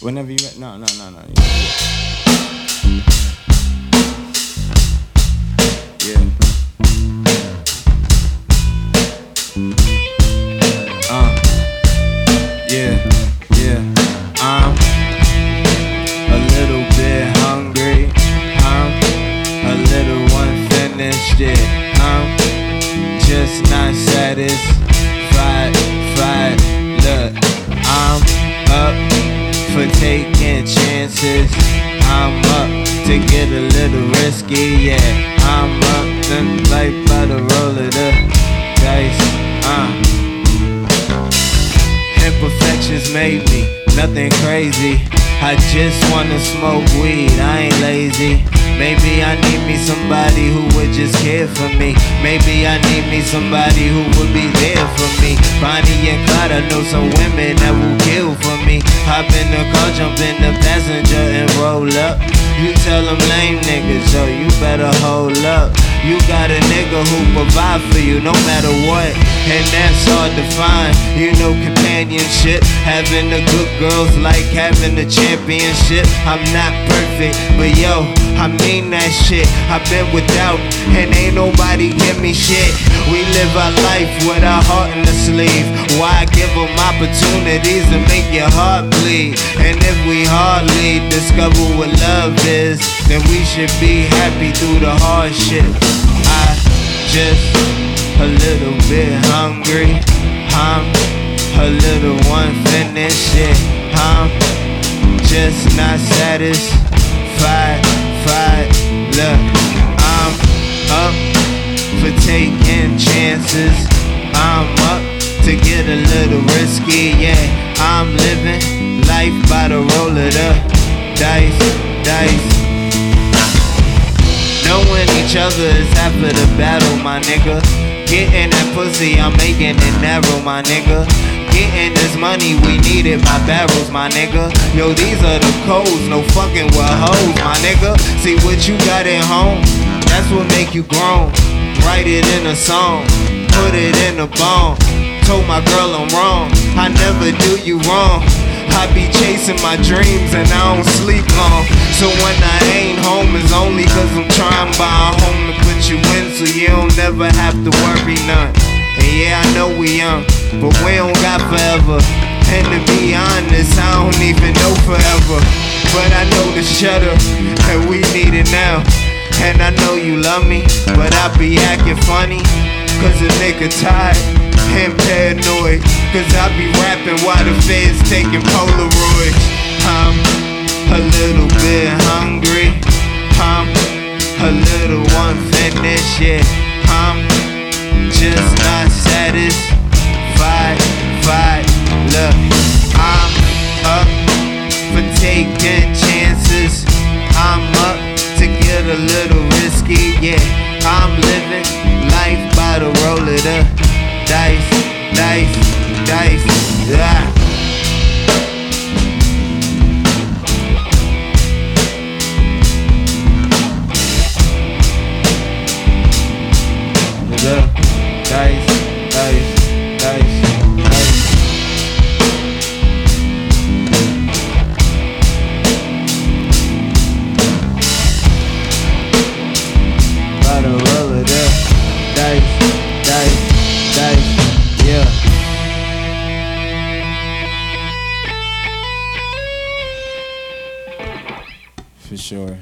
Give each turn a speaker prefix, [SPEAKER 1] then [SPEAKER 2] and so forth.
[SPEAKER 1] whenever you. No, no, no, no. Yeah. Uh. Yeah, yeah. I'm a little bit hungry. I'm a little unfinished. Yeah, I'm just not satisfied. For taking chances. I'm up to get a little risky. Yeah, I'm up to life by the roll of the dice. Uh. Imperfections made me nothing crazy. I just wanna smoke weed, I ain't lazy. Maybe I need me somebody who would just care for me. Maybe I need me somebody who would be there for me. Bonnie and Clyde, I know some women that will kill for me. Hop in the car, jump in the passenger and roll up. You tell them lame niggas, yo, you better hold up. You got a nigga who provide for you no matter what, and that's hard to find. You know companionship, having the good girls like having the championship. I'm not perfect, but yo, I mean that shit. I've been without, and ain't nobody give me shit. We live our life with our heart in the sleeve. Why give them opportunities to make your heart bleed? And if we hardly discover what love is, then we should be happy through the hardship. I just a little bit hungry. I'm a little unfinished. I'm just not satisfied. Fied. Look, I'm up for taking chances. I'm up to get a little risky. Yeah, I'm living life by the roll of the dice, dice. Knowing each other is of the battle, my nigga. Getting that pussy, I'm making it narrow, my nigga. Getting this money, we need it by barrels, my nigga. Yo, these are the codes, no fucking with hoes, my nigga. See what you got at home, that's what make you grown. Write it in a song, put it in a bone. Told my girl I'm wrong, I never do you wrong. I be chasing my dreams and I don't sleep long. So when I ain't home, it's only cause I'm trying to buy a home to put you in so you don't never have to worry none. Yeah, I know we young, but we don't got forever. And to be honest, I don't even know forever. But I know the shutter, and we need it now. And I know you love me, but I be acting funny. Cause a nigga tired and paranoid. Cause I be rapping while the feds taking Polaroids. I'm a little bit hungry. I'm a little unfinished. Yeah, not satisfied. Fied. Look, I'm up for taking chances. I'm up to get a little risky. Yeah, I'm living life by the roll of the dice, dice, dice. Yeah. For sure.